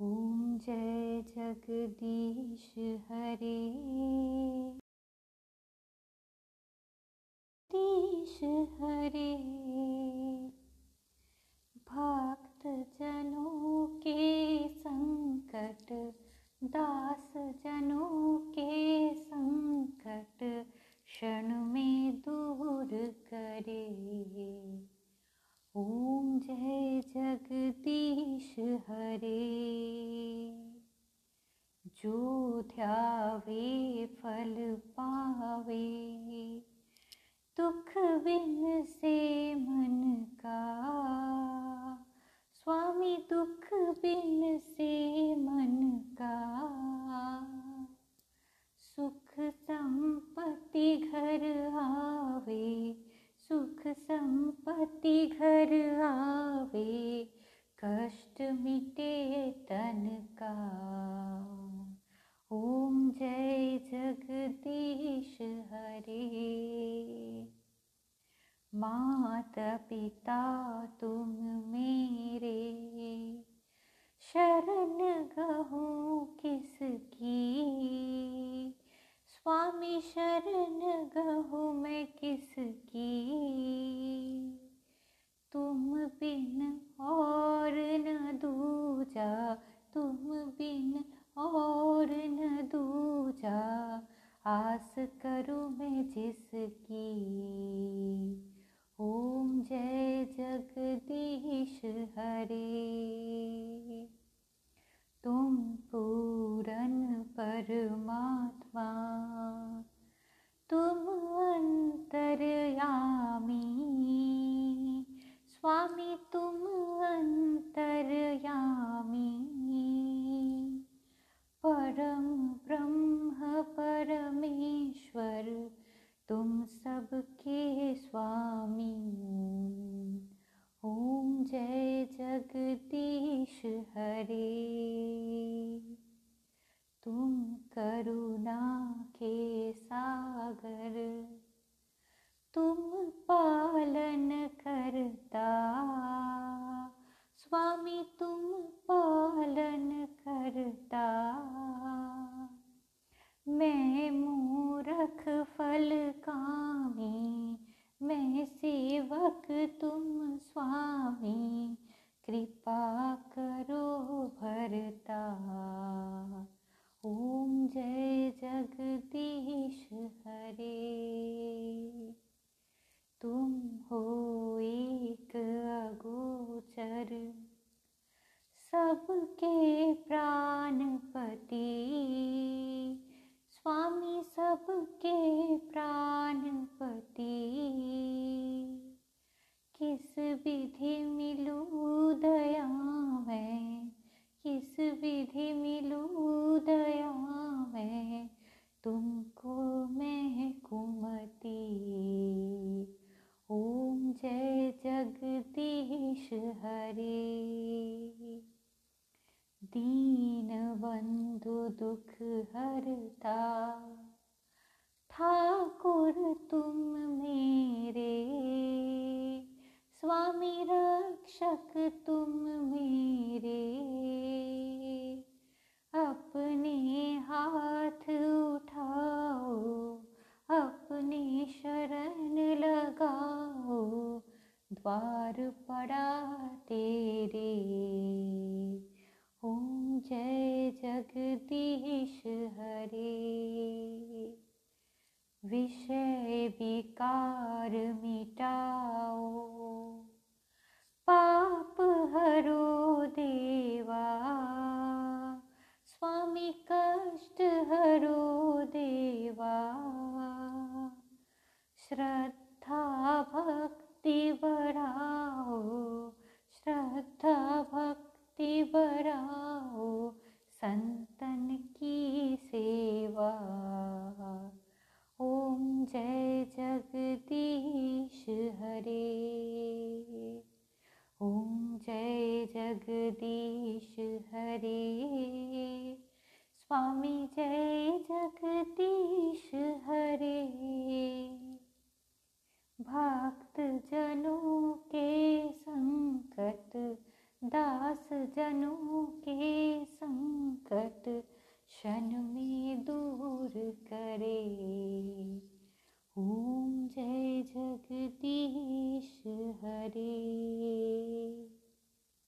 ॐ जय जगदीश हरे। दीश हरे। भक्त जनों के संकट दास जनों दुख बिन से मन का। स्वामी दुख बिन से मन का। सुख संपत्ति घर आवे, सुख संपत्ति घर आवे कष्ट मिटे तन का ओम जय जगदीश हरे माता पिता तुम मेरे। शरण गहो किसकी? स्वामी शरण गहो मैं किसकी? तुम बिन और न दूजा, तुम बिन और न दूजा। आस करूँ मैं जिसकी। ओम जय जगदीश हरे। तुम पूरन परमात्मा तुम अंतरयामी। स्वामी तुम अंतरयामी। परम ब्रह्म परमेश्वर तुम सबके स्वामी। ओम जय जगदीश हरे। तुम करुणा के सागर। तुम पालन करता मूरख फल कामी मैं सेवक तुम स्वामी कृपा करो भरता। ओम जय जगदीश हरे। तुम हो एक अगोचर सबके प्राणपति स्वामी सबके प्राणपति। किस विधि मिलू दया में? किस विधि मिलू दया में? तुमको मैं कुमती। ओम जय जगदीश हरे। दीन बंधु दुख हरता। तुम मेरे अपने हाथ उठाओ, अपने शरण लगाओ, द्वार पड़ा तेरे। ओम जय जगदीश हरे। विषय विकार मिटाओ जगदीश हरे। ओम जय जगदीश हरे। स्वामी जय जगदीश हरे। भक्त जनों के संकट, दास जनों के संकट क्षण में दूर करे।